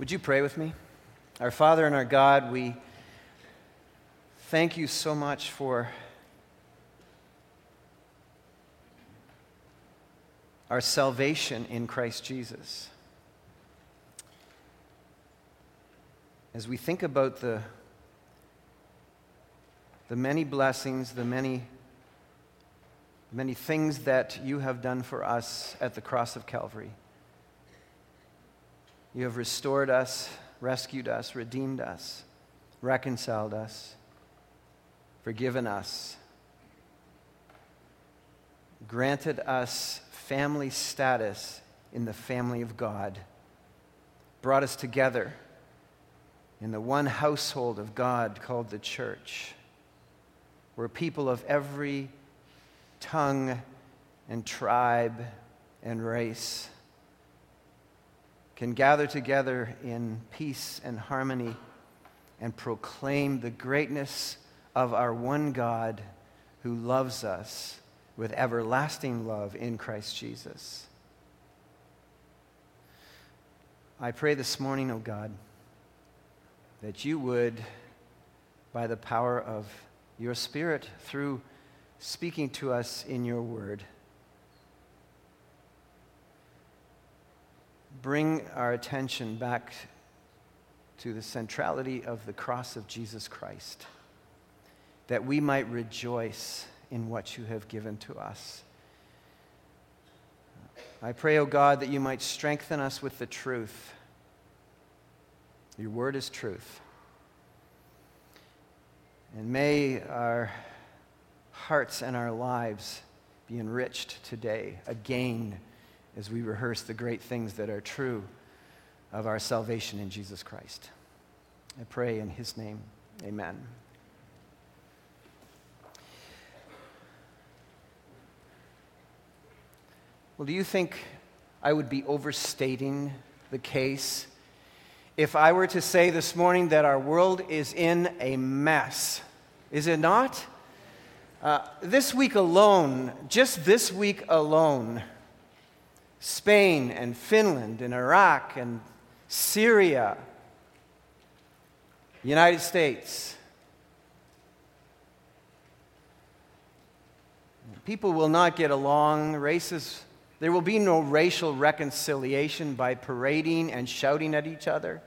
Would you pray with me? Our Father and our God, we thank you so much for our salvation in Christ Jesus. As we think about the, the many blessings, the many, many things that you have done for us at the cross of Calvary, you have restored us, rescued us, redeemed us, reconciled us, forgiven us, granted us family status in the family of God, brought us together in the one household of God called the church, where people of every tongue and tribe and race can gather together in peace and harmony and proclaim the greatness of our one God who loves us with everlasting love in Christ Jesus. I pray this morning, O oh God, that you would, by the power of your Spirit, through speaking to us in your word, bring our attention back to the centrality of the cross of Jesus Christ, that we might rejoice in what you have given to us. I pray, O oh God, that you might strengthen us with the truth. Your word is truth. And may our hearts and our lives be enriched today again as we rehearse the great things that are true of our salvation in Jesus Christ. I pray in his name. Amen. Well, do you think I would be overstating the case if I were to say this morning that our world is in a mess? Is it not? Uh, this week alone, just this week alone, Spain and Finland and Iraq and Syria, United States. People will not get along. Races, there will be no racial reconciliation by parading and shouting at each other.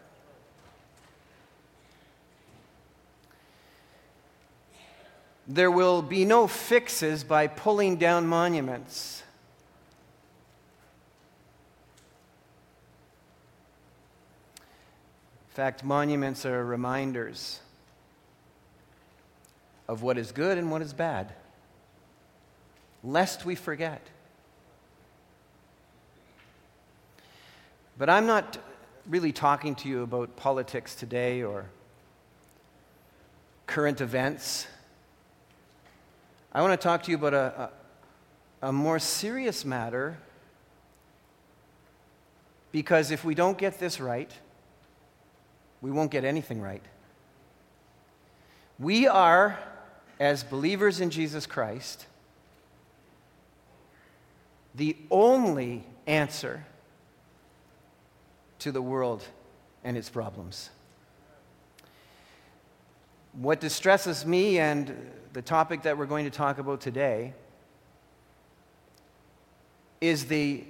There will be no fixes by pulling down monuments. In fact, monuments are reminders of what is good and what is bad, lest we forget. But I'm not really talking to you about politics today or current events. I want to talk to you about a, a, a more serious matter because if we don't get this right, we won't get anything right. We are, as believers in Jesus Christ, the only answer to the world and its problems. What distresses me and the topic that we're going to talk about today is the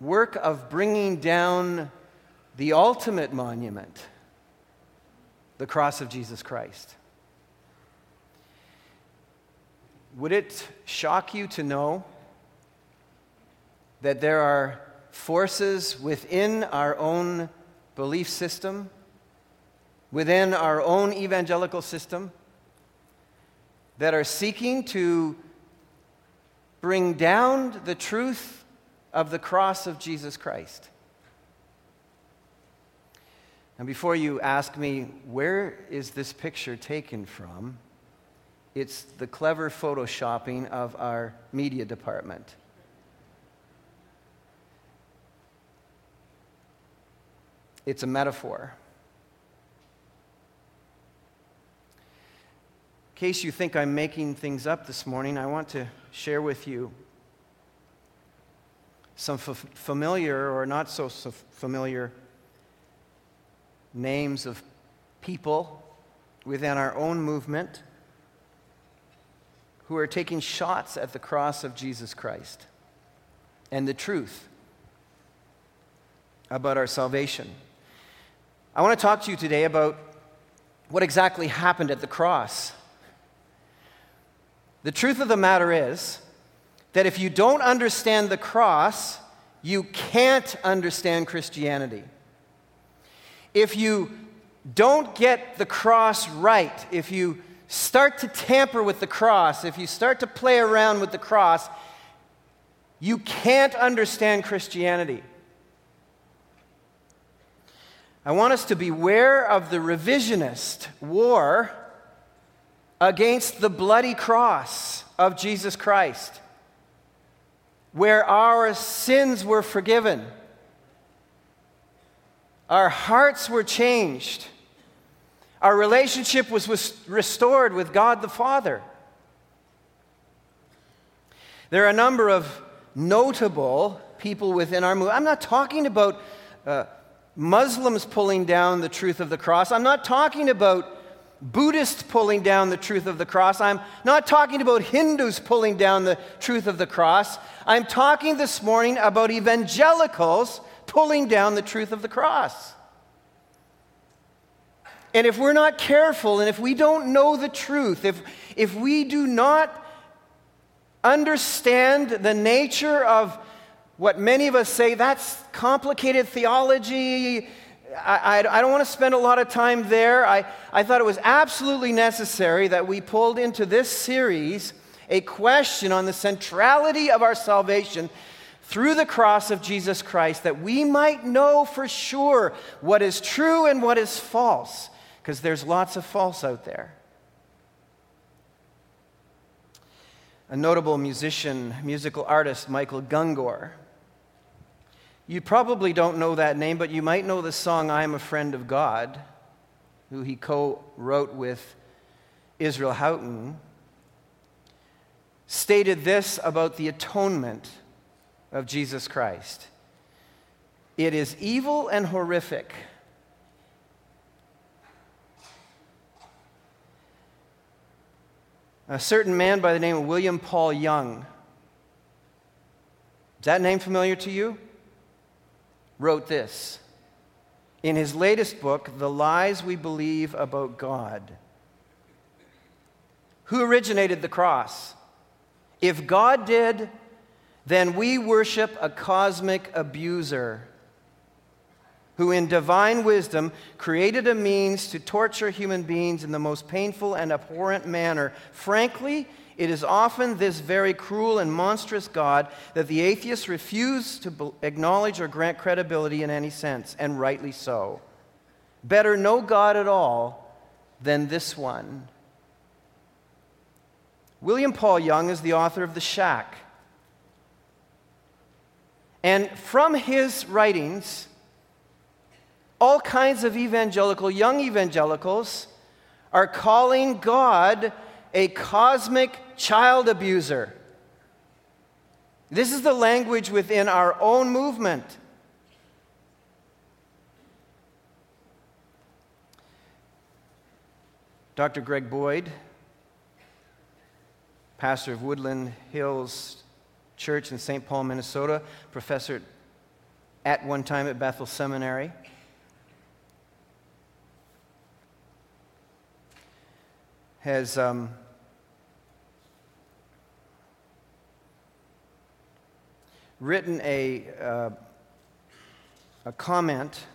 work of bringing down the ultimate monument, the cross of Jesus Christ. Would it shock you to know that there are forces within our own belief system, within our own evangelical system, that are seeking to bring down the truth of the cross of Jesus Christ? And before you ask me, where is this picture taken from? It's the clever photoshopping of our media department. It's a metaphor. In case you think I'm making things up this morning, I want to share with you some f- familiar or not so familiar names of people within our own movement who are taking shots at the cross of Jesus Christ and the truth about our salvation. I want to talk to you today about what exactly happened at the cross. The truth of the matter is that if you don't understand the cross, you can't understand Christianity. If you don't get the cross right, if you start to tamper with the cross, if you start to play around with the cross, you can't understand Christianity. I want us to beware of the revisionist war against the bloody cross of Jesus Christ, where our sins were forgiven, our hearts were changed, our relationship was restored with God the Father. There are a number of notable people within our movement. I'm not talking about uh, Muslims pulling down the truth of the cross. I'm not talking about Buddhists pulling down the truth of the cross. I'm not talking about Hindus pulling down the truth of the cross. I'm talking this morning about evangelicals pulling down the truth of the cross. And if we're not careful and if we don't know the truth, if, if we do not understand the nature of what many of us say, that's complicated theology, I, I, don't want to spend a lot of time there. I, I thought it was absolutely necessary that we pulled into this series a question on the centrality of our salvation through the cross of Jesus Christ that we might know for sure what is true and what is false, because there's lots of false out there. A notable musician, musical artist, Michael Gungor, you probably don't know that name, but you might know the song I Am a Friend of God, who he co wrote with Israel Houghton, stated this about the atonement of Jesus Christ it is evil and horrific. A certain man by the name of William Paul Young. Is that name familiar to you? wrote this in his latest book, The Lies We Believe About God. Who originated the cross? If God did, then we worship a cosmic abuser who, in divine wisdom, created a means to torture human beings in the most painful and abhorrent manner. Frankly, it is often this very cruel and monstrous God that the atheists refuse to acknowledge or grant credibility in any sense, and rightly so. Better no God at all than this one. William Paul Young is the author of The Shack. And from his writings, all kinds of evangelical, young evangelicals, are calling God a cosmic child abuser. This is the language within our own movement. Dr. Greg Boyd, pastor of Woodland Hills Church in St. Paul, Minnesota, professor at one time at Bethel Seminary. Has um, written a, uh, a comment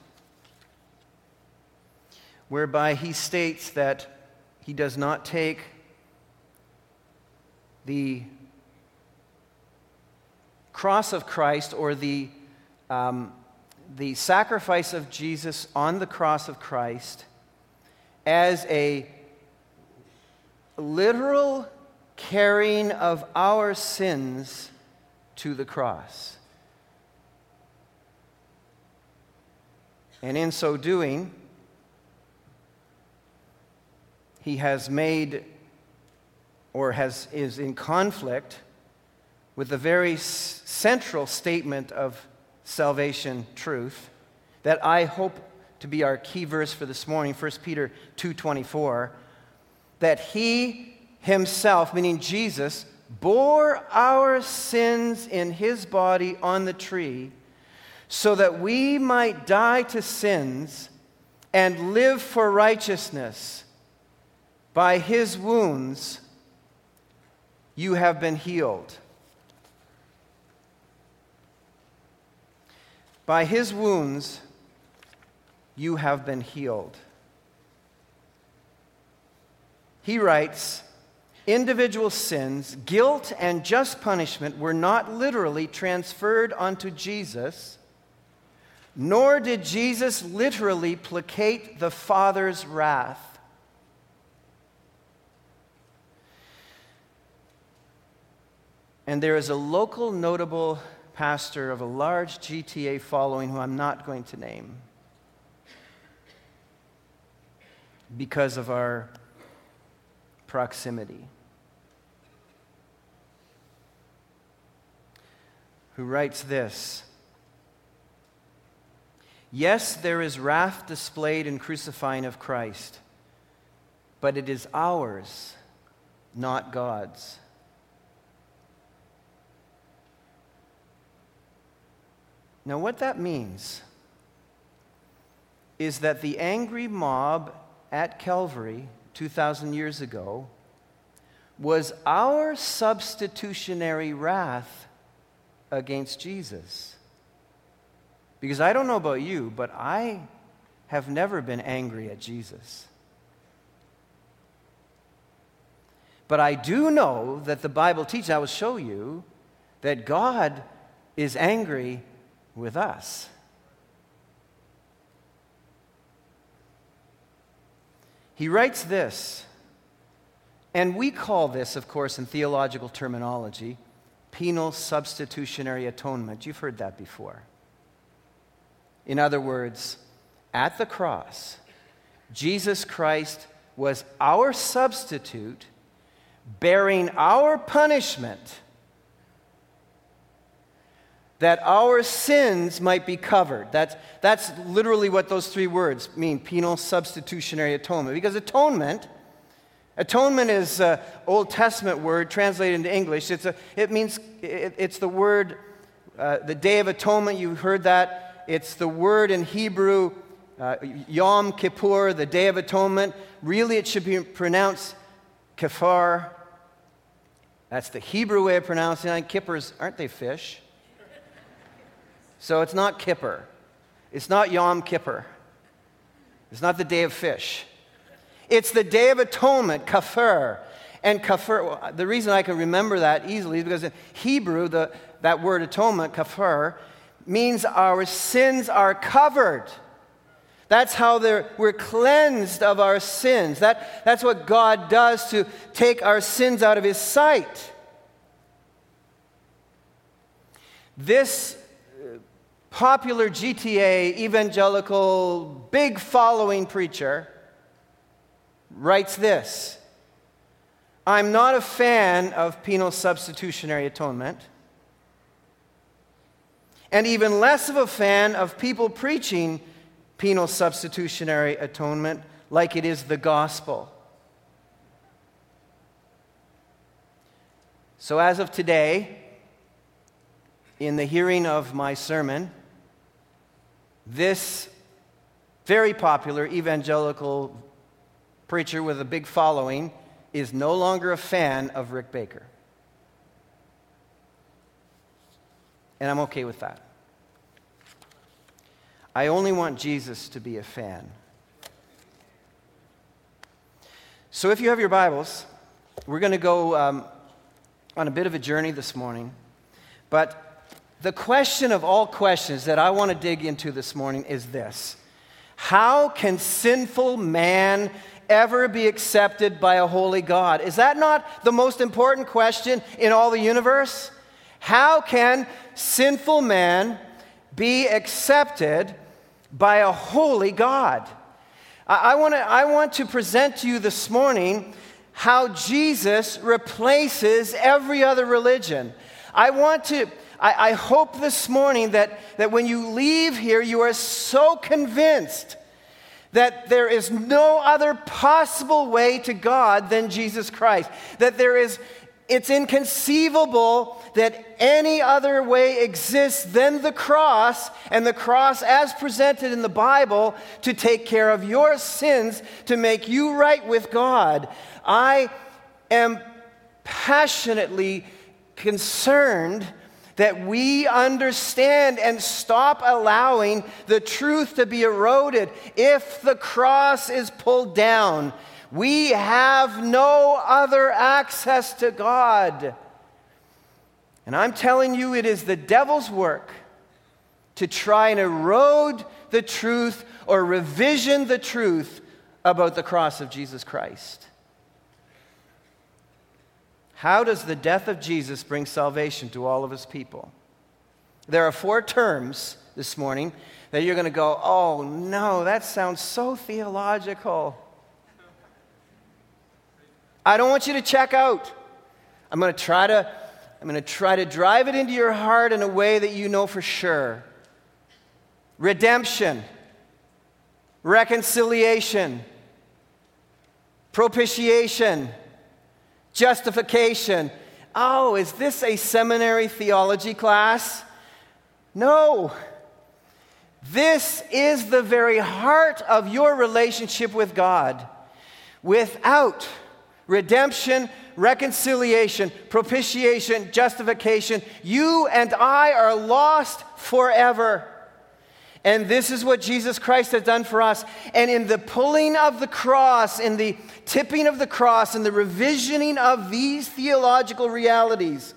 whereby he states that he does not take the cross of Christ or the, um, the sacrifice of Jesus on the cross of Christ as a literal carrying of our sins to the cross. And in so doing, he has made or has, is in conflict with the very central statement of salvation truth that I hope to be our key verse for this morning, 1 Peter 2:24, that he himself, meaning Jesus, bore our sins in his body on the tree so that we might die to sins and live for righteousness. By his wounds you have been healed. By his wounds you have been healed. He writes, individual sins, guilt, and just punishment were not literally transferred onto Jesus, nor did Jesus literally placate the Father's wrath. And there is a local notable pastor of a large GTA following who I'm not going to name because of our proximity. Who writes this Yes, there is wrath displayed in crucifying of Christ, but it is ours, not God's. Now, what that means is that the angry mob at Calvary 2,000 years ago was our substitutionary wrath against Jesus. Because I don't know about you, but I have never been angry at Jesus. But I do know that the Bible teaches, I will show you, that God is angry with us. He writes this, and we call this, of course, in theological terminology, penal substitutionary atonement. You've heard that before. In other words, at the cross, Jesus Christ was our substitute, bearing our punishment that our sins might be covered. That's, that's literally what those three words mean penal substitutionary atonement. Because atonement, atonement is an Old Testament word translated into English. It's a, it means, it, it's the word, uh, the Day of Atonement, you heard that. It's the word in Hebrew, uh, Yom Kippur, the Day of Atonement. Really, it should be pronounced kafar. That's the Hebrew way of pronouncing it. Kippers, aren't they fish? So it's not Kippur. It's not Yom Kippur. It's not the day of fish. It's the day of atonement, kafir. And kafir, the reason I can remember that easily is because in Hebrew, the, that word atonement, kafir, means our sins are covered. That's how we're cleansed of our sins. That, that's what God does to take our sins out of His sight. This popular GTA evangelical big following preacher writes this I'm not a fan of penal substitutionary atonement, and even less of a fan of people preaching penal substitutionary atonement like it is the gospel. So, as of today, in the hearing of my sermon, this very popular evangelical preacher with a big following is no longer a fan of Rick Baker. And I'm okay with that. I only want Jesus to be a fan. So if you have your Bibles, we're going to go um, on a bit of a journey this morning. But the question of all questions that I want to dig into this morning is this How can sinful man ever be accepted by a holy God? Is that not the most important question in all the universe? How can sinful man be accepted by a holy God? I, to, I want to present to you this morning how Jesus replaces every other religion. I want to I, I hope this morning that, that when you leave here, you are so convinced that there is no other possible way to God than Jesus Christ. That there is, it's inconceivable that any other way exists than the cross, and the cross as presented in the Bible to take care of your sins, to make you right with God. I am passionately concerned that we understand and stop allowing the truth to be eroded. If the cross is pulled down, we have no other access to God. And I'm telling you, it is the devil's work to try and erode the truth or revision the truth about the cross of Jesus Christ. How does the death of Jesus bring salvation to all of his people? There are four terms this morning that you're going to go, oh no, that sounds so theological. I don't want you to check out. I'm going to try to I'm going to try to drive it into your heart in a way that you know for sure. Redemption, reconciliation, propitiation, Justification. Oh, is this a seminary theology class? No. This is the very heart of your relationship with God. Without redemption, reconciliation, propitiation, justification, you and I are lost forever. And this is what Jesus Christ has done for us. And in the pulling of the cross, in the tipping of the cross, in the revisioning of these theological realities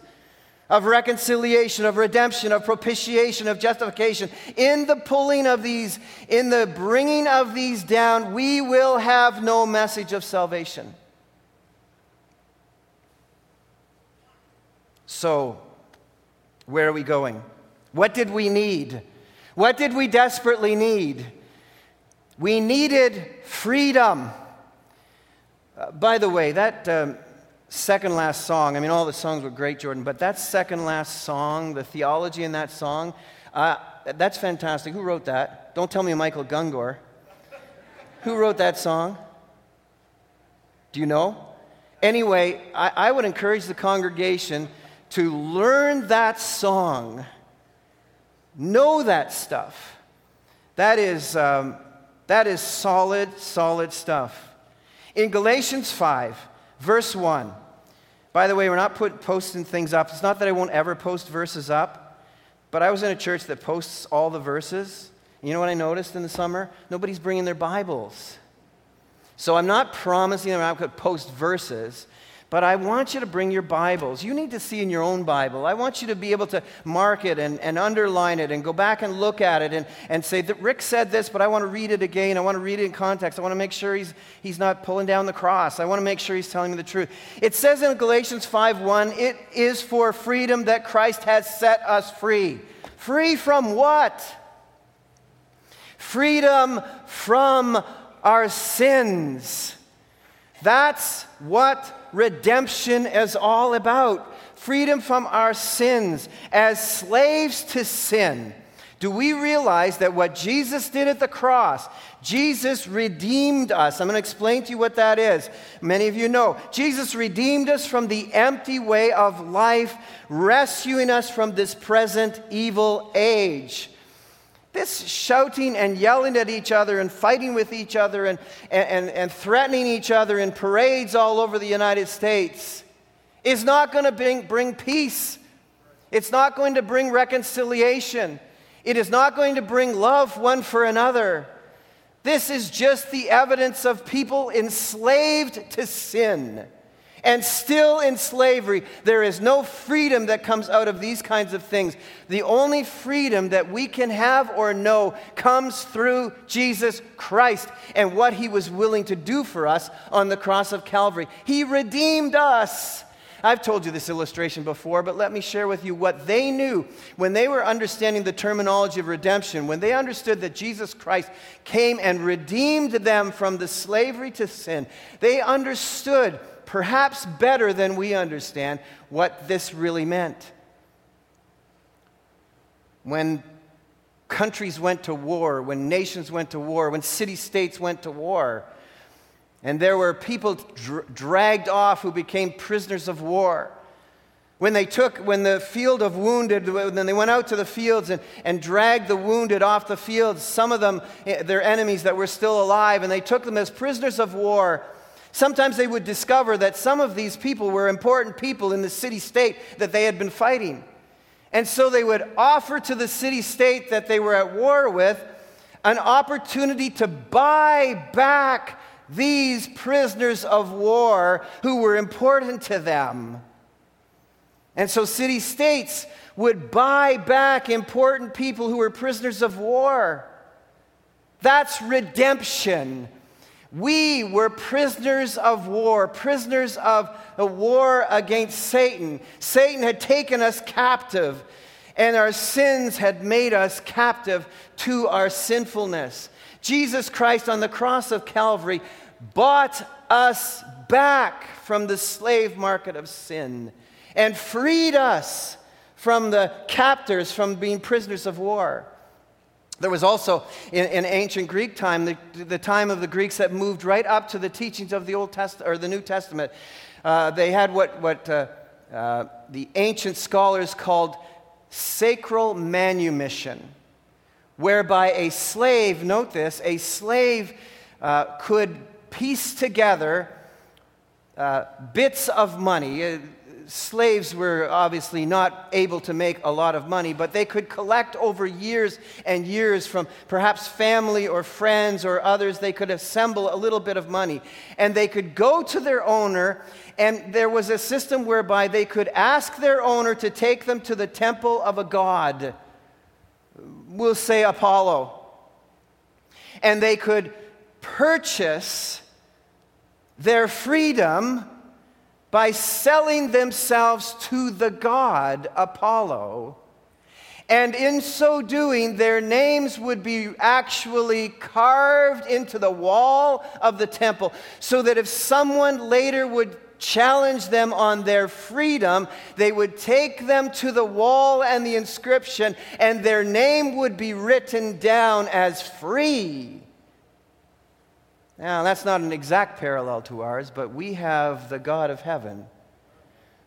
of reconciliation, of redemption, of propitiation, of justification, in the pulling of these, in the bringing of these down, we will have no message of salvation. So, where are we going? What did we need? What did we desperately need? We needed freedom. Uh, by the way, that um, second last song, I mean, all the songs were great, Jordan, but that second last song, the theology in that song, uh, that's fantastic. Who wrote that? Don't tell me Michael Gungor. Who wrote that song? Do you know? Anyway, I, I would encourage the congregation to learn that song Know that stuff. That is, um, that is solid, solid stuff. In Galatians 5, verse 1, by the way, we're not put, posting things up. It's not that I won't ever post verses up, but I was in a church that posts all the verses. You know what I noticed in the summer? Nobody's bringing their Bibles. So I'm not promising them I'm going to post verses, but I want you to bring your Bibles. You need to see in your own Bible. I want you to be able to mark it and, and underline it and go back and look at it and, and say that Rick said this, but I want to read it again. I want to read it in context. I want to make sure he's, he's not pulling down the cross. I want to make sure he's telling me the truth. It says in Galatians 5:1, it is for freedom that Christ has set us free. Free from what? Freedom from our sins. That's what redemption is all about freedom from our sins as slaves to sin. Do we realize that what Jesus did at the cross, Jesus redeemed us? I'm going to explain to you what that is. Many of you know. Jesus redeemed us from the empty way of life, rescuing us from this present evil age. This shouting and yelling at each other and fighting with each other and, and, and threatening each other in parades all over the United States is not going to bring, bring peace. It's not going to bring reconciliation. It is not going to bring love one for another. This is just the evidence of people enslaved to sin and still in slavery. There is no freedom that comes out of these kinds of things. The only freedom that we can have or know comes through Jesus Christ and what he was willing to do for us on the cross of Calvary. He redeemed us. I've told you this illustration before, but let me share with you what they knew when they were understanding the terminology of redemption, when they understood that Jesus Christ came and redeemed them from the slavery to sin. They understood perhaps better than we understand what this really meant. When countries went to war, when nations went to war, when city states went to war. And there were people dr- dragged off who became prisoners of war. When they took, when the field of wounded, when they went out to the fields and, and dragged the wounded off the fields, some of them, eh, their enemies that were still alive, and they took them as prisoners of war. Sometimes they would discover that some of these people were important people in the city state that they had been fighting. And so they would offer to the city state that they were at war with an opportunity to buy back these prisoners of war who were important to them. And so city states would buy back important people who were prisoners of war. That's redemption. We were prisoners of war, prisoners of the war against Satan. Satan had taken us captive, and our sins had made us captive to our sinfulness. Jesus Christ on the cross of Calvary bought us back from the slave market of sin and freed us from the captors, from being prisoners of war. There was also, in, in ancient Greek time, the, the, time of the Greeks that moved right up to the teachings of the Old Testament or the New Testament. Uh, they had what, what uh, uh, the ancient scholars called sacral manumission, whereby a slave, note this, a slave uh, could piece together uh, bits of money uh, slaves were obviously not able to make a lot of money, but they could collect over years and years from perhaps family or friends or others. They could assemble a little bit of money. And they could go to their owner, and there was a system whereby they could ask their owner to take them to the temple of a god. We'll say Apollo. And they could purchase their freedom by selling themselves to the god Apollo. And in so doing, their names would be actually carved into the wall of the temple, so that if someone later would challenge them on their freedom, they would take them to the wall and the inscription, and their name would be written down as free. Now, that's not an exact parallel to ours, but we have the God of heaven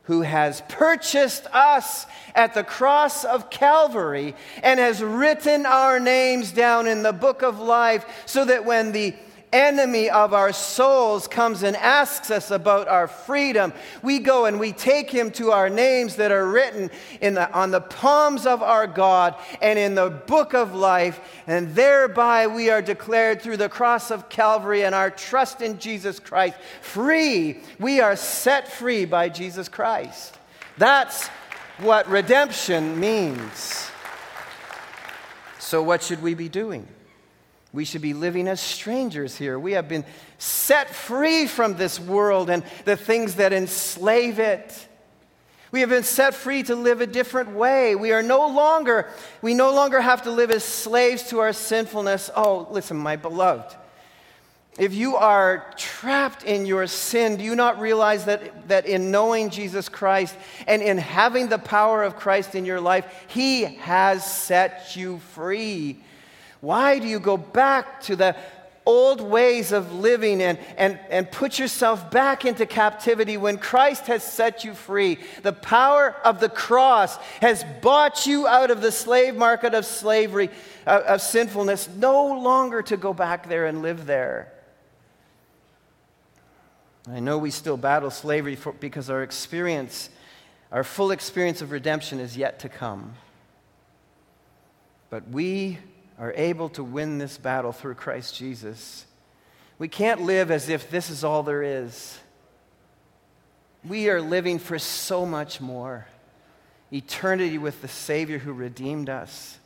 who has purchased us at the cross of Calvary and has written our names down in the book of life so that when the enemy of our souls comes and asks us about our freedom, we go and we take him to our names that are written in the, on the palms of our God and in the book of life, and thereby we are declared through the cross of Calvary and our trust in Jesus Christ free. We are set free by Jesus Christ. That's what redemption means. So, what should we be doing? We should be living as strangers here. We have been set free from this world and the things that enslave it. We have been set free to live a different way. We are no longer, we no longer have to live as slaves to our sinfulness. Oh, listen, my beloved. If you are trapped in your sin, do you not realize that, that in knowing Jesus Christ and in having the power of Christ in your life, He has set you free? Why do you go back to the old ways of living and, and, and put yourself back into captivity when Christ has set you free? The power of the cross has bought you out of the slave market of slavery, uh, of sinfulness, no longer to go back there and live there. I know we still battle slavery for, because our experience, our full experience of redemption is yet to come. But we are able to win this battle through Christ Jesus. We can't live as if this is all there is. We are living for so much more eternity with the Savior who redeemed us.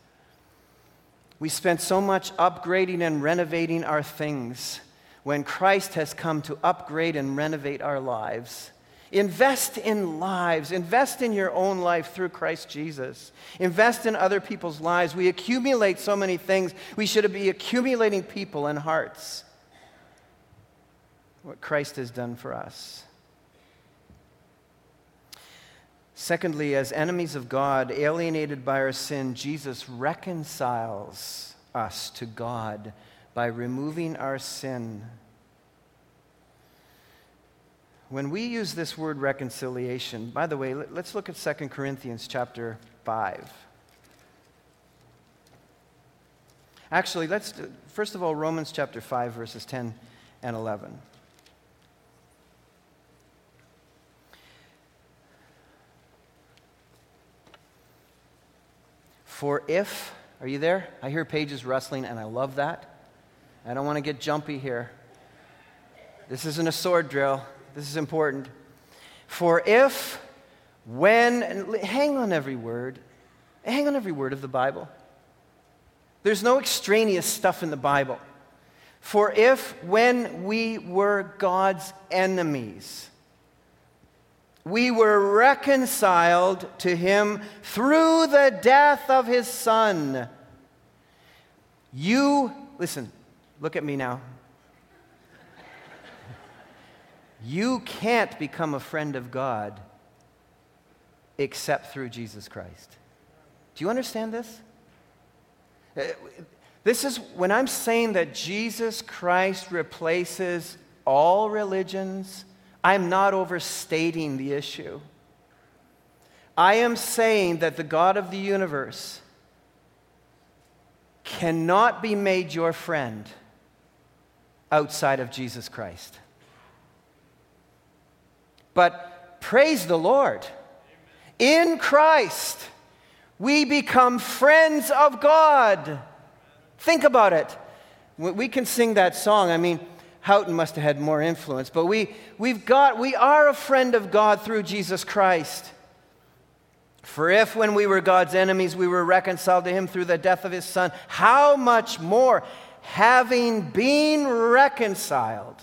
We spent so much upgrading and renovating our things when Christ has come to upgrade and renovate our lives. Invest in lives. Invest in your own life through Christ Jesus. Invest in other people's lives. We accumulate so many things. We should be accumulating people and hearts. What Christ has done for us. Secondly, as enemies of God, alienated by our sin, Jesus reconciles us to God by removing our sin. When we use this word reconciliation, by the way, let's look at 2 Corinthians chapter 5. Actually, let's first of all Romans chapter 5 verses 10 and 11. For if, are you there? I hear pages rustling and I love that. I don't want to get jumpy here. This isn't a sword drill. This is important. For if, when, hang on every word, hang on every word of the Bible. There's no extraneous stuff in the Bible. For if, when we were God's enemies, we were reconciled to him through the death of his son. You, listen, look at me now. You can't become a friend of God except through Jesus Christ. Do you understand this? Uh, this is when I'm saying that Jesus Christ replaces all religions, I'm not overstating the issue. I am saying that the God of the universe cannot be made your friend outside of Jesus Christ. But praise the Lord. In Christ, we become friends of God. Think about it. We can sing that song. I mean, Houghton must have had more influence, but we, we've got, we are a friend of God through Jesus Christ. For if, when we were God's enemies, we were reconciled to him through the death of his son, how much more, having been reconciled,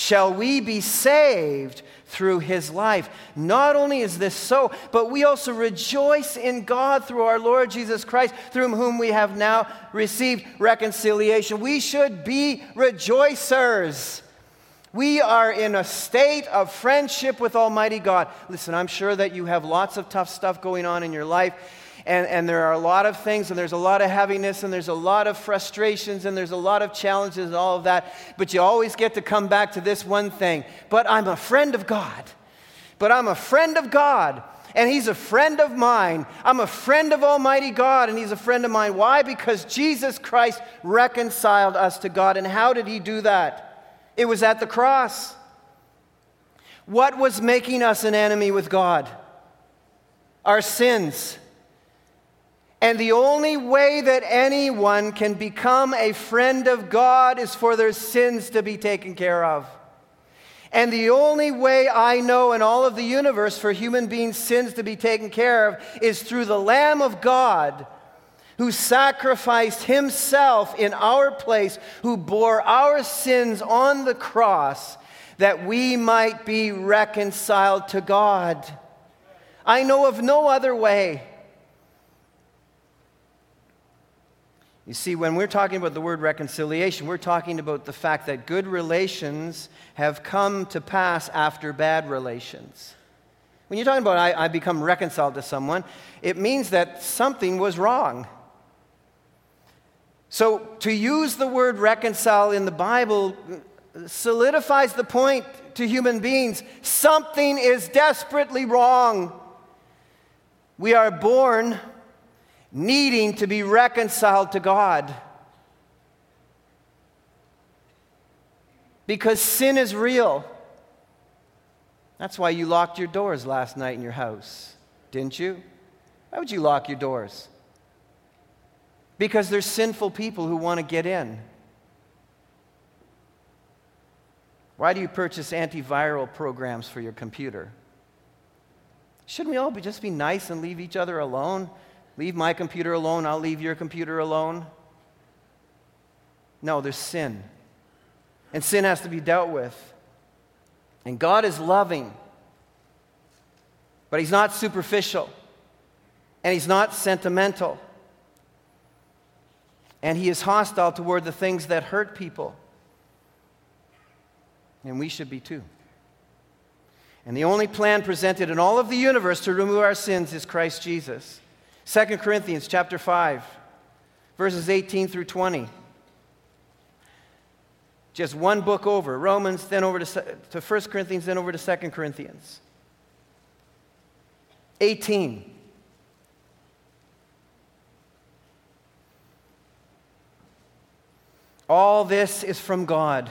shall we be saved through his life. Not only is this so, but we also rejoice in God through our Lord Jesus Christ, through whom we have now received reconciliation. We should be rejoicers. We are in a state of friendship with Almighty God. Listen, I'm sure that you have lots of tough stuff going on in your life and, and there are a lot of things, and there's a lot of heaviness, and there's a lot of frustrations, and there's a lot of challenges, and all of that. But you always get to come back to this one thing. But I'm a friend of God. But I'm a friend of God and he's a friend of mine. I'm a friend of Almighty God, and he's a friend of mine. Why? Because Jesus Christ reconciled us to God. And how did he do that? It was at the cross. What was making us an enemy with God? Our sins. And the only way that anyone can become a friend of God is for their sins to be taken care of. And the only way I know in all of the universe for human beings' sins to be taken care of is through the Lamb of God who sacrificed himself in our place, who bore our sins on the cross that we might be reconciled to God. I know of no other way. You see, when we're talking about the word reconciliation, we're talking about the fact that good relations have come to pass after bad relations. When you're talking about I, I become reconciled to someone, it means that something was wrong. So to use the word reconcile in the Bible solidifies the point to human beings something is desperately wrong. We are born needing to be reconciled to God. Because sin is real. That's why you locked your doors last night in your house, didn't you? Why would you lock your doors? Because there's sinful people who want to get in. Why do you purchase antiviral programs for your computer? Shouldn't we all be, just be nice and leave each other alone? Leave my computer alone, I'll leave your computer alone. No, there's sin. And sin has to be dealt with. And God is loving, but He's not superficial, and He's not sentimental, and He is hostile toward the things that hurt people. And we should be too. And the only plan presented in all of the universe to remove our sins is Christ Jesus. 2 Corinthians chapter 5, verses 18 through 20. Just one book over Romans, then over to, to 1 Corinthians, then over to 2 Corinthians. 18. All this is from God,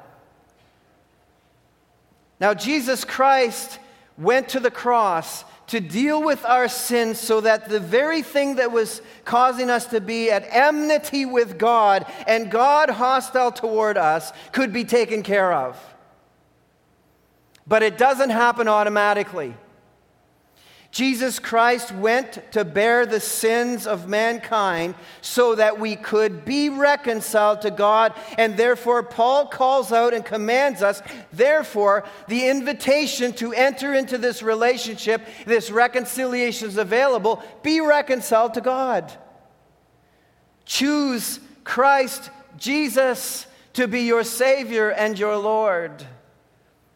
Now, Jesus Christ went to the cross to deal with our sins so that the very thing that was causing us to be at enmity with God and God hostile toward us could be taken care of. But it doesn't happen automatically. Jesus Christ went to bear the sins of mankind so that we could be reconciled to God. And therefore, Paul calls out and commands us, therefore, the invitation to enter into this relationship, this reconciliation is available. Be reconciled to God. Choose Christ Jesus to be your Savior and your Lord.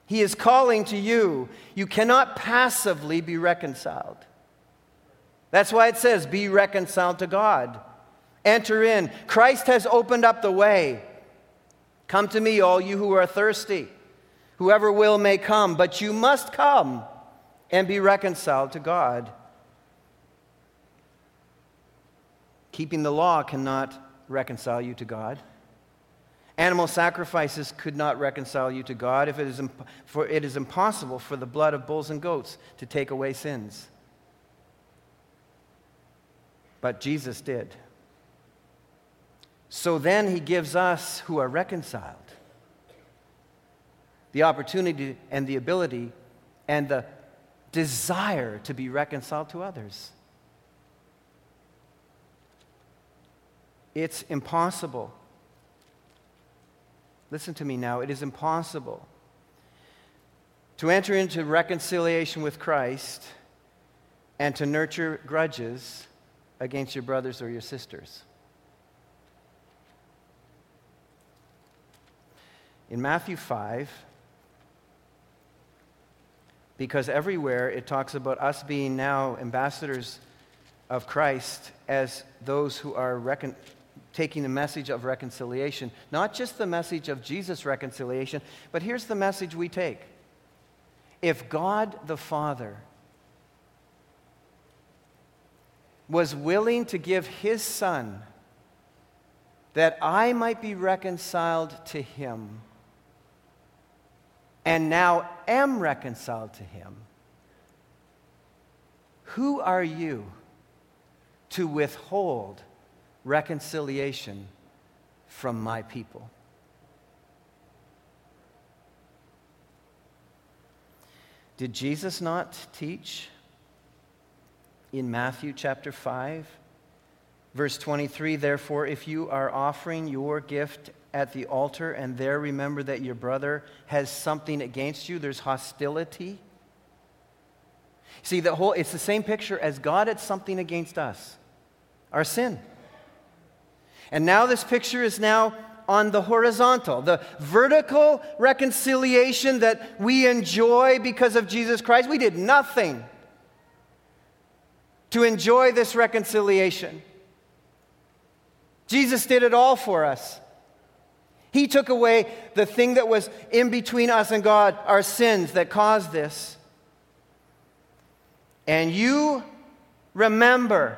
He is calling to you. You cannot passively be reconciled. That's why it says, be reconciled to God. Enter in. Christ has opened up the way. Come to me, all you who are thirsty. Whoever will may come, but you must come and be reconciled to God. Keeping the law cannot reconcile you to God. Animal sacrifices could not reconcile you to God, if it is imp- for it is impossible for the blood of bulls and goats to take away sins. But Jesus did. So then he gives us who are reconciled the opportunity and the ability and the desire to be reconciled to others. It's impossible Listen to me now. It is impossible to enter into reconciliation with Christ and to nurture grudges against your brothers or your sisters. In Matthew 5, because everywhere it talks about us being now ambassadors of Christ as those who are recon- taking the message of reconciliation, not just the message of Jesus' reconciliation, but here's the message we take. If God the Father was willing to give his Son that I might be reconciled to him, and now am reconciled to him, who are you to withhold? Reconciliation from my people. Did Jesus not teach in Matthew chapter 5, verse 23? Therefore, if you are offering your gift at the altar and there remember that your brother has something against you, there's hostility. See, the whole, it's the same picture as God had something against us our sin. And now this picture is now on the horizontal, the vertical reconciliation that we enjoy because of Jesus Christ. We did nothing to enjoy this reconciliation. Jesus did it all for us. He took away the thing that was in between us and God, our sins that caused this. And you remember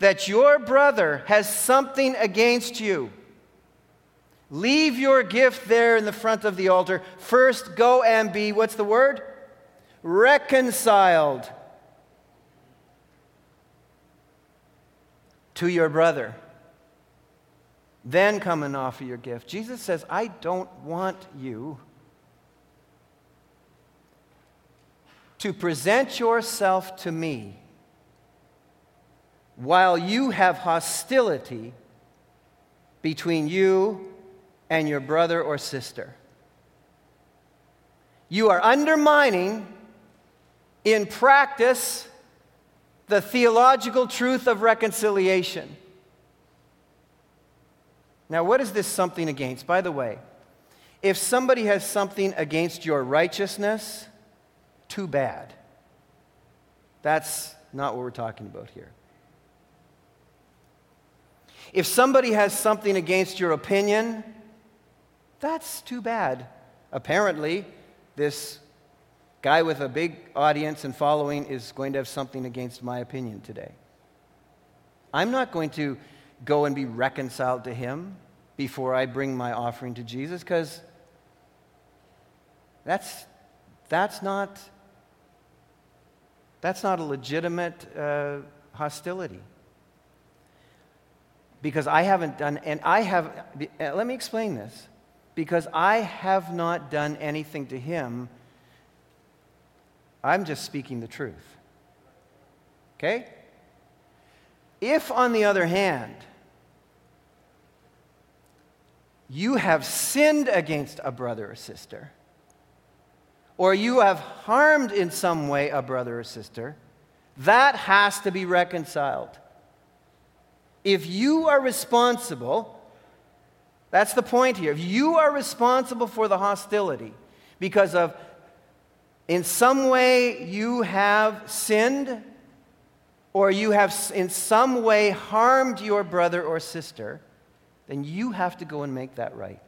that your brother has something against you, leave your gift there in the front of the altar. First, go and be, what's the word? Reconciled to your brother. Then come and offer your gift. Jesus says, I don't want you to present yourself to me while you have hostility between you and your brother or sister. You are undermining, in practice, the theological truth of reconciliation. Now, what is this something against? By the way, if somebody has something against your righteousness, too bad. That's not what we're talking about here. If somebody has something against your opinion, that's too bad. Apparently, this guy with a big audience and following is going to have something against my opinion today. I'm not going to go and be reconciled to him before I bring my offering to Jesus because that's, that's, not, that's not a legitimate uh, hostility. Because I haven't done, and I have, uh, let me explain this. Because I have not done anything to him, I'm just speaking the truth. Okay? If, on the other hand, you have sinned against a brother or sister, or you have harmed in some way a brother or sister, that has to be reconciled. If you are responsible, that's the point here. If you are responsible for the hostility because of in some way you have sinned or you have in some way harmed your brother or sister, then you have to go and make that right.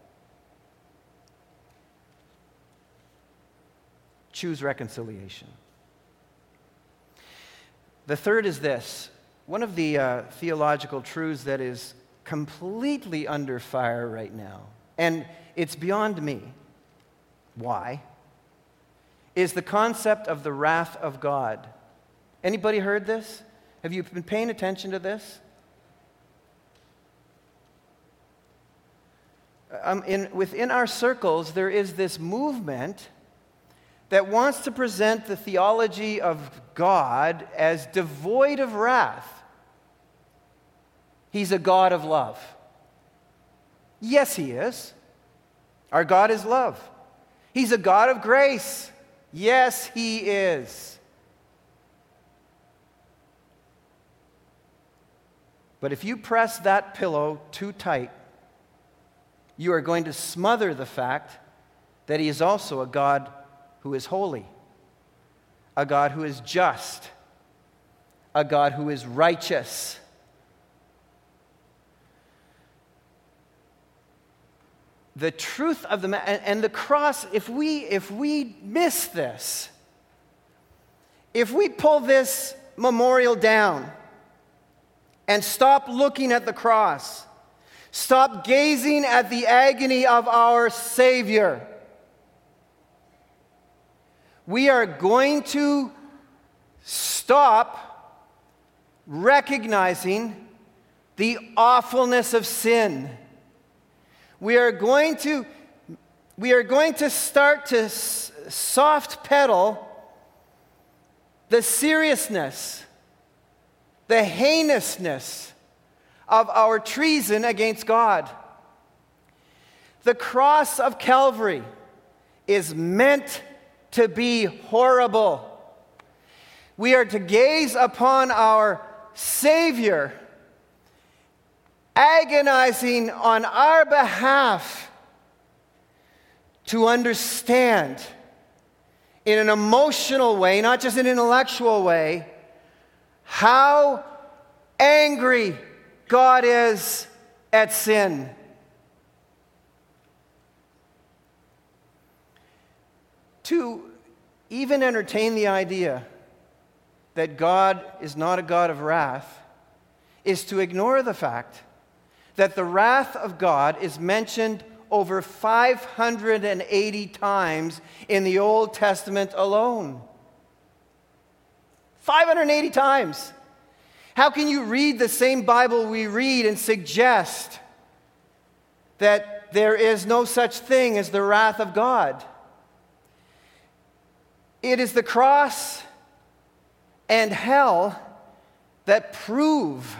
choose reconciliation. The third is this one of the uh, theological truths that is completely under fire right now, and it's beyond me. Why? Is the concept of the wrath of God. Anybody heard this? Have you been paying attention to this? Um, in, within our circles, there is this movement that wants to present the theology of God as devoid of wrath. He's a God of love. Yes, He is. Our God is love. He's a God of grace. Yes, He is. But if you press that pillow too tight, you are going to smother the fact that He is also a God who is holy, a God who is just, a God who is righteous. The truth of the and the cross, if we, if we miss this, if we pull this memorial down and stop looking at the cross, stop gazing at the agony of our Savior, we are going to stop recognizing the awfulness of sin. We are going to, we are going to start to soft pedal the seriousness, the heinousness of our treason against God. The cross of Calvary is meant to be horrible. We are to gaze upon our Savior, agonizing on our behalf to understand in an emotional way, not just an intellectual way, how angry God is at sin. to even entertain the idea that God is not a God of wrath is to ignore the fact that the wrath of God is mentioned over 580 times in the Old Testament alone. 580 times. How can you read the same Bible we read and suggest that there is no such thing as the wrath of God? It is the cross and hell that prove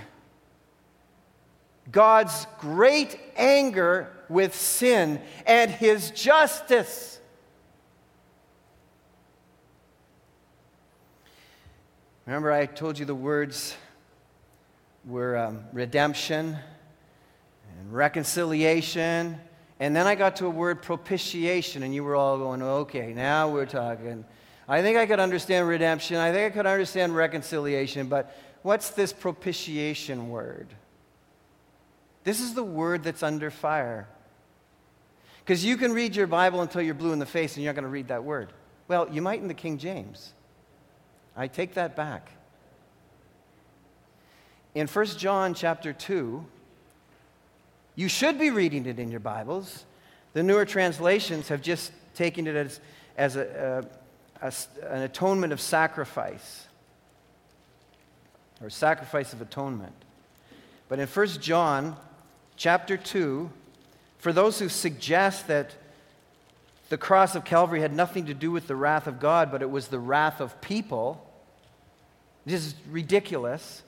God's great anger with sin and his justice. Remember, I told you the words were um, redemption and reconciliation. And then I got to a word propitiation, and you were all going, okay, now we're talking. I think I could understand redemption. I think I could understand reconciliation, but what's this propitiation word? This is the word that's under fire. Because you can read your Bible until you're blue in the face and you're not going to read that word. Well, you might in the King James. I take that back. In 1 John chapter 2, you should be reading it in your Bibles. The newer translations have just taken it as, as a, a, a, an atonement of sacrifice or sacrifice of atonement. But in 1 John chapter 2, for those who suggest that the cross of Calvary had nothing to do with the wrath of God, but it was the wrath of people, this is ridiculous.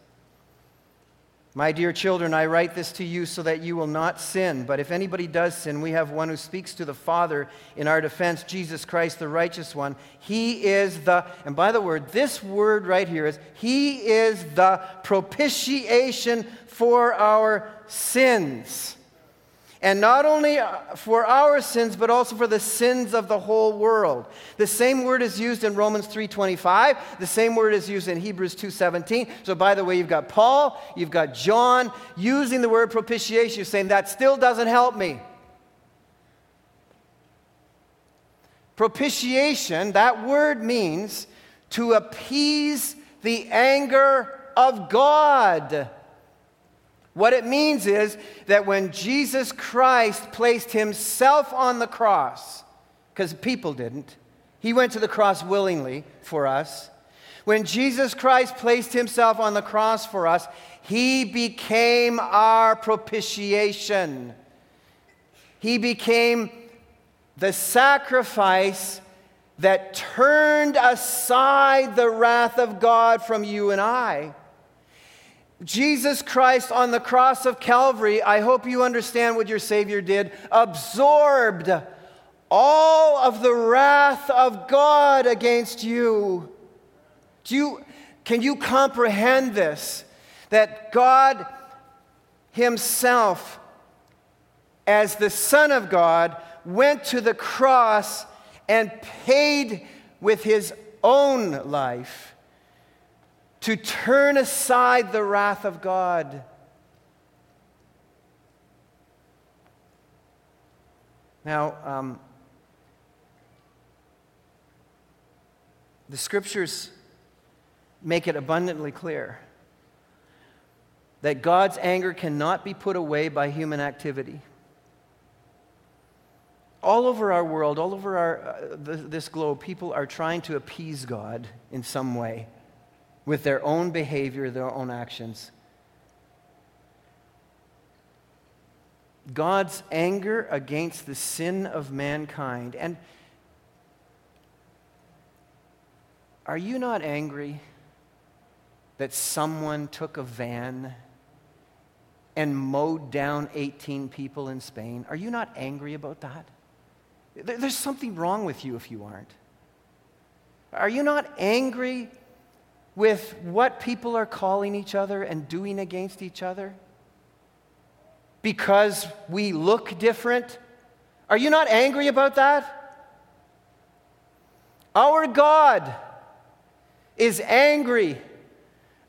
My dear children, I write this to you so that you will not sin. But if anybody does sin, we have one who speaks to the Father in our defense, Jesus Christ, the righteous one. He is the, and by the word, this word right here is, He is the propitiation for our sins. And not only uh, for our sins, but also for the sins of the whole world. The same word is used in Romans 3.25. The same word is used in Hebrews 2.17. So by the way, you've got Paul, you've got John using the word propitiation, saying that still doesn't help me. Propitiation, that word means to appease the anger of God. What it means is that when Jesus Christ placed himself on the cross, because people didn't, he went to the cross willingly for us. When Jesus Christ placed himself on the cross for us, he became our propitiation. He became the sacrifice that turned aside the wrath of God from you and I. Jesus Christ on the cross of Calvary, I hope you understand what your Savior did, absorbed all of the wrath of God against you. Do you can you comprehend this? That God Himself, as the Son of God, went to the cross and paid with His own life to turn aside the wrath of God. Now, um, the scriptures make it abundantly clear that God's anger cannot be put away by human activity. All over our world, all over our, uh, this globe, people are trying to appease God in some way with their own behavior, their own actions. God's anger against the sin of mankind. And are you not angry that someone took a van and mowed down 18 people in Spain? Are you not angry about that? There's something wrong with you if you aren't. Are you not angry with what people are calling each other and doing against each other? Because we look different? Are you not angry about that? Our God is angry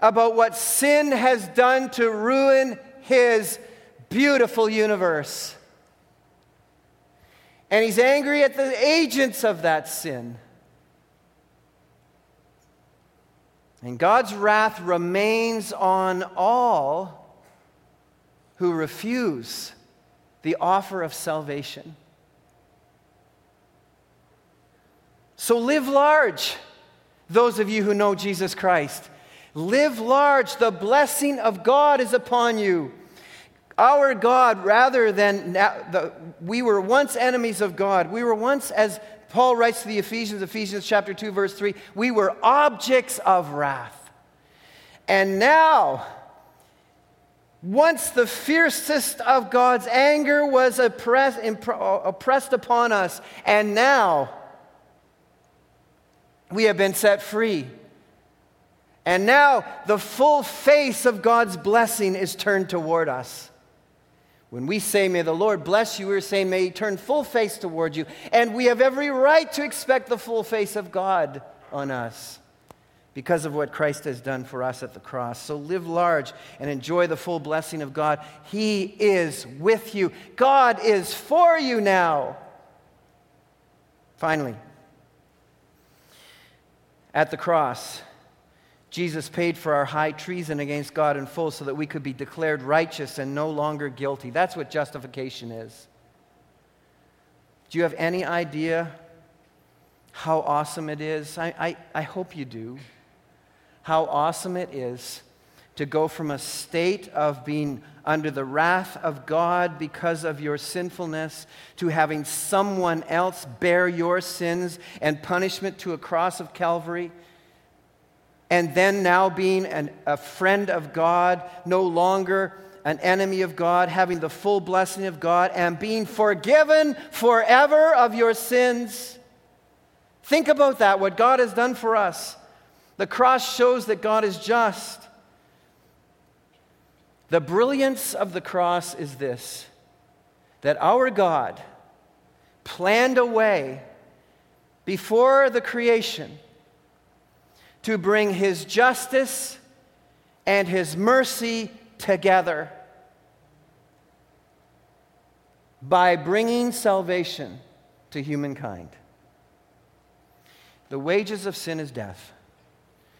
about what sin has done to ruin his beautiful universe. And he's angry at the agents of that sin. And God's wrath remains on all who refuse the offer of salvation. So live large, those of you who know Jesus Christ. Live large. The blessing of God is upon you. Our God, rather than the, we were once enemies of God, we were once, as Paul writes to the Ephesians, Ephesians chapter 2, verse 3 we were objects of wrath. And now, once the fiercest of God's anger was oppressed, oppressed upon us, and now we have been set free. And now the full face of God's blessing is turned toward us. When we say, May the Lord bless you, we're saying, May He turn full face toward you. And we have every right to expect the full face of God on us because of what Christ has done for us at the cross. So live large and enjoy the full blessing of God. He is with you, God is for you now. Finally, at the cross, Jesus paid for our high treason against God in full so that we could be declared righteous and no longer guilty. That's what justification is. Do you have any idea how awesome it is? I, I, I hope you do. How awesome it is to go from a state of being under the wrath of God because of your sinfulness to having someone else bear your sins and punishment to a cross of Calvary and then now being an, a friend of God, no longer an enemy of God, having the full blessing of God, and being forgiven forever of your sins. Think about that, what God has done for us. The cross shows that God is just. The brilliance of the cross is this that our God planned a way before the creation to bring his justice and his mercy together by bringing salvation to humankind. The wages of sin is death.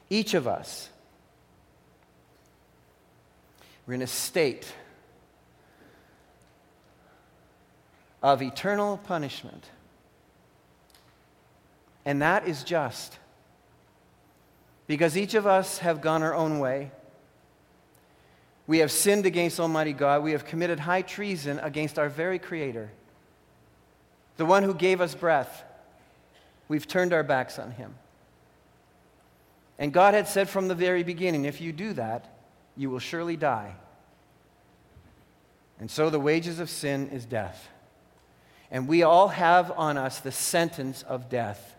Each of us, we're in a state of eternal punishment. And that is just. Because each of us have gone our own way. We have sinned against Almighty God. We have committed high treason against our very Creator, the one who gave us breath. We've turned our backs on Him. And God had said from the very beginning if you do that, you will surely die. And so the wages of sin is death. And we all have on us the sentence of death.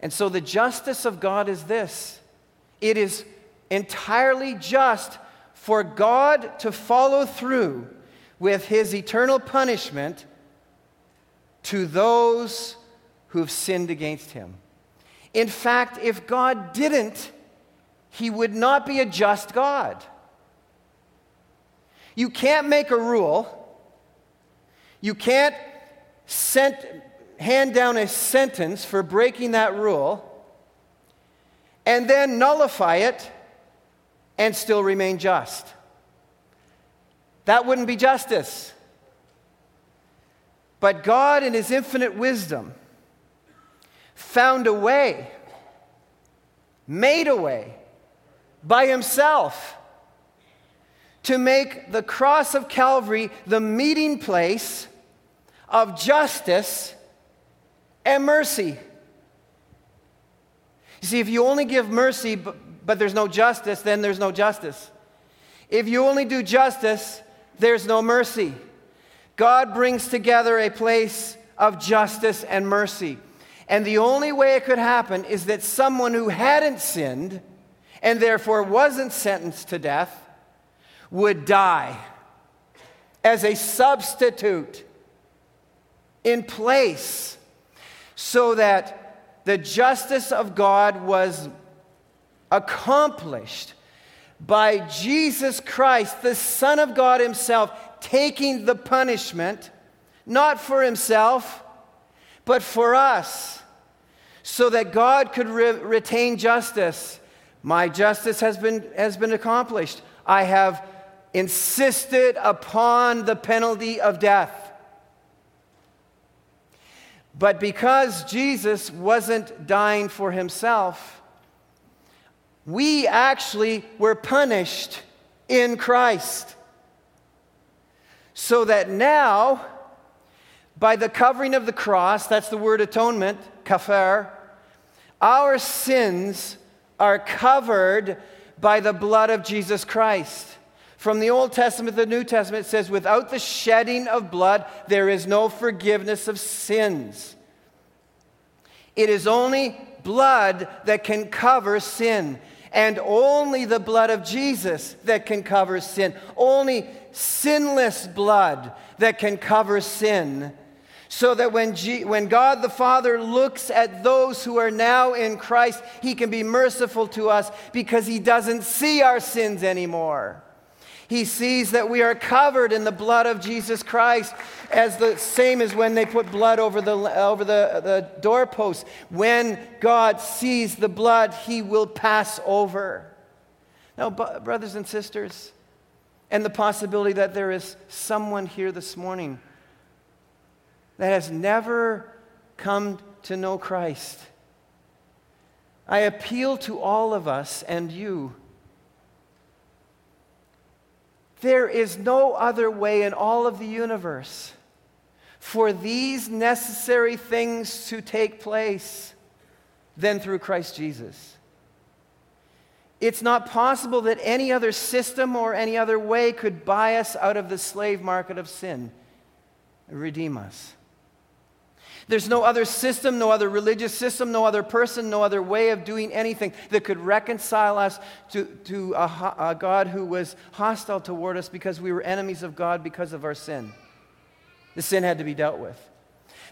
And so the justice of God is this it is entirely just for God to follow through with his eternal punishment to those who've sinned against him. In fact, if God didn't, he would not be a just God. You can't make a rule. You can't send, hand down a sentence for breaking that rule and then nullify it and still remain just. That wouldn't be justice. But God, in His infinite wisdom, found a way, made a way by Himself to make the cross of Calvary the meeting place of justice and mercy. You see, if you only give mercy, but, but there's no justice, then there's no justice. If you only do justice, there's no mercy. God brings together a place of justice and mercy. And the only way it could happen is that someone who hadn't sinned and therefore wasn't sentenced to death would die as a substitute in place so that the justice of God was accomplished by Jesus Christ, the Son of God Himself, taking the punishment, not for Himself, but for us, so that God could re- retain justice. My justice has been, has been accomplished. I have insisted upon the penalty of death. But because Jesus wasn't dying for himself, we actually were punished in Christ. So that now, by the covering of the cross, that's the word atonement, kafar, our sins are covered by the blood of Jesus Christ. From the Old Testament to the New Testament, it says, without the shedding of blood, there is no forgiveness of sins. It is only blood that can cover sin, and only the blood of Jesus that can cover sin. Only sinless blood that can cover sin so that when, G- when God the Father looks at those who are now in Christ, He can be merciful to us because He doesn't see our sins anymore. He sees that we are covered in the blood of Jesus Christ, as the same as when they put blood over the, over the, the doorpost. When God sees the blood, He will pass over. Now, brothers and sisters, and the possibility that there is someone here this morning that has never come to know Christ. I appeal to all of us and you. There is no other way in all of the universe for these necessary things to take place than through Christ Jesus. It's not possible that any other system or any other way could buy us out of the slave market of sin and redeem us. There's no other system, no other religious system, no other person, no other way of doing anything that could reconcile us to, to a, a God who was hostile toward us because we were enemies of God because of our sin. The sin had to be dealt with.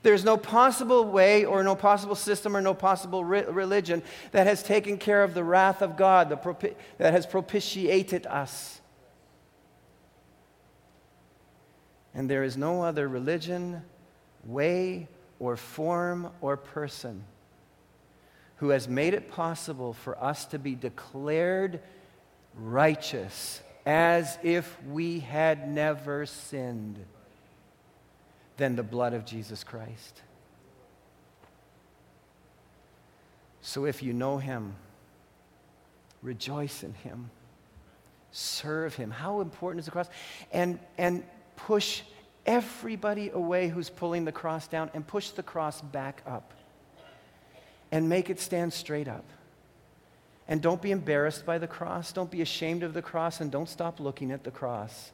There's no possible way or no possible system or no possible re- religion that has taken care of the wrath of God, propi- that has propitiated us. And there is no other religion, way, or form or person who has made it possible for us to be declared righteous as if we had never sinned than the blood of Jesus Christ. So if you know him, rejoice in him, serve him. How important is the cross? And, and push everybody away who's pulling the cross down and push the cross back up and make it stand straight up. And don't be embarrassed by the cross. Don't be ashamed of the cross. And don't stop looking at the cross.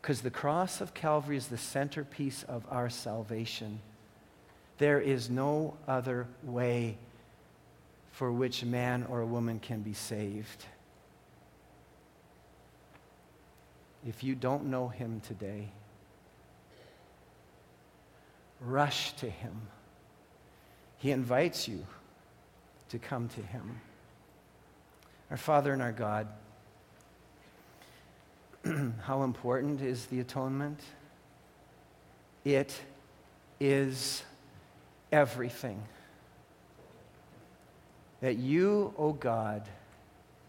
Because the cross of Calvary is the centerpiece of our salvation. There is no other way for which man or a woman can be saved. If you don't know him today, rush to him. He invites you to come to him. Our Father and our God, how important is the atonement? It is everything. That you, O oh God,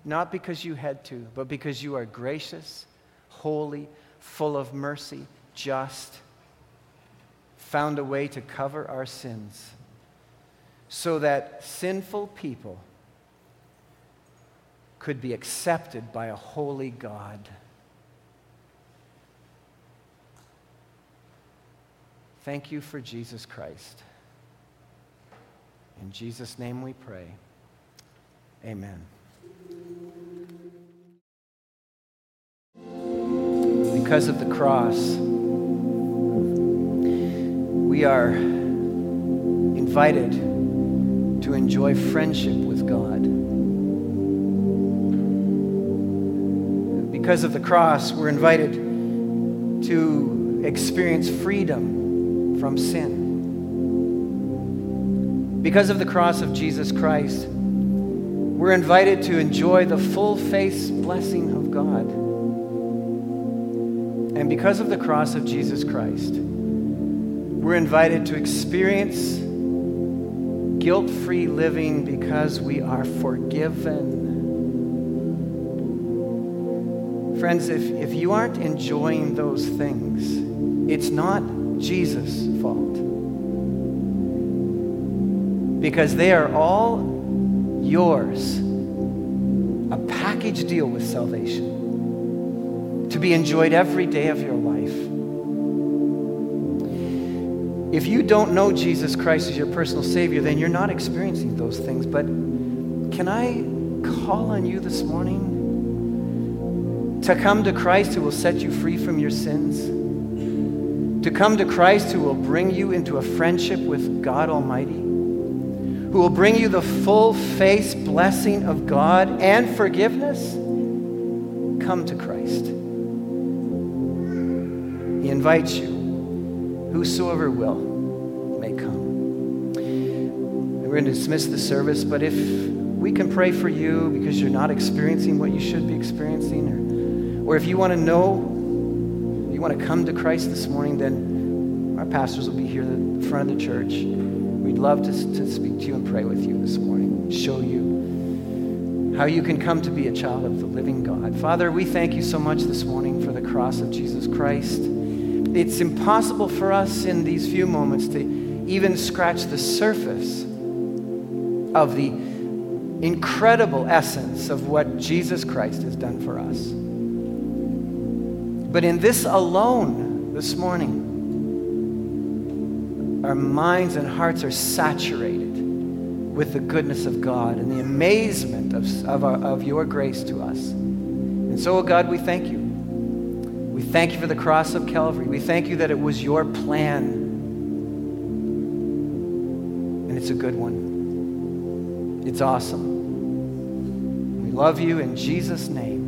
not because you had to, but because you are gracious, holy, full of mercy, just, found a way to cover our sins so that sinful people could be accepted by a holy God. Thank you for Jesus Christ. In Jesus' name we pray. Amen. Because of the cross, we are invited to enjoy friendship with God. Because of the cross, we're invited to experience freedom from sin. Because of the cross of Jesus Christ, we're invited to enjoy the full face blessing of God. And because of the cross of Jesus Christ, we're invited to experience guilt free living because we are forgiven. Friends, if, if you aren't enjoying those things, it's not Jesus' fault. Because they are all yours. A package deal with salvation to be enjoyed every day of your life. If you don't know Jesus Christ as your personal Savior, then you're not experiencing those things. But can I call on you this morning to come to Christ who will set you free from your sins? To come to Christ who will bring you into a friendship with God Almighty? Who will bring you the full face blessing of God and forgiveness? Come to Christ. He invites you. Whosoever will may come. We're going to dismiss the service, but if we can pray for you because you're not experiencing what you should be experiencing, or, or if you want to know, you want to come to Christ this morning, then our pastors will be here in the front of the church. We'd love to, to speak to you and pray with you this morning, show you how you can come to be a child of the living God. Father, we thank you so much this morning for the cross of Jesus Christ it's impossible for us in these few moments to even scratch the surface of the incredible essence of what Jesus Christ has done for us. But in this alone, this morning, our minds and hearts are saturated with the goodness of God and the amazement of, of, our, of your grace to us. And so, oh God, we thank you. Thank you for the cross of Calvary. We thank you that it was your plan. And it's a good one. It's awesome. We love you in Jesus' name.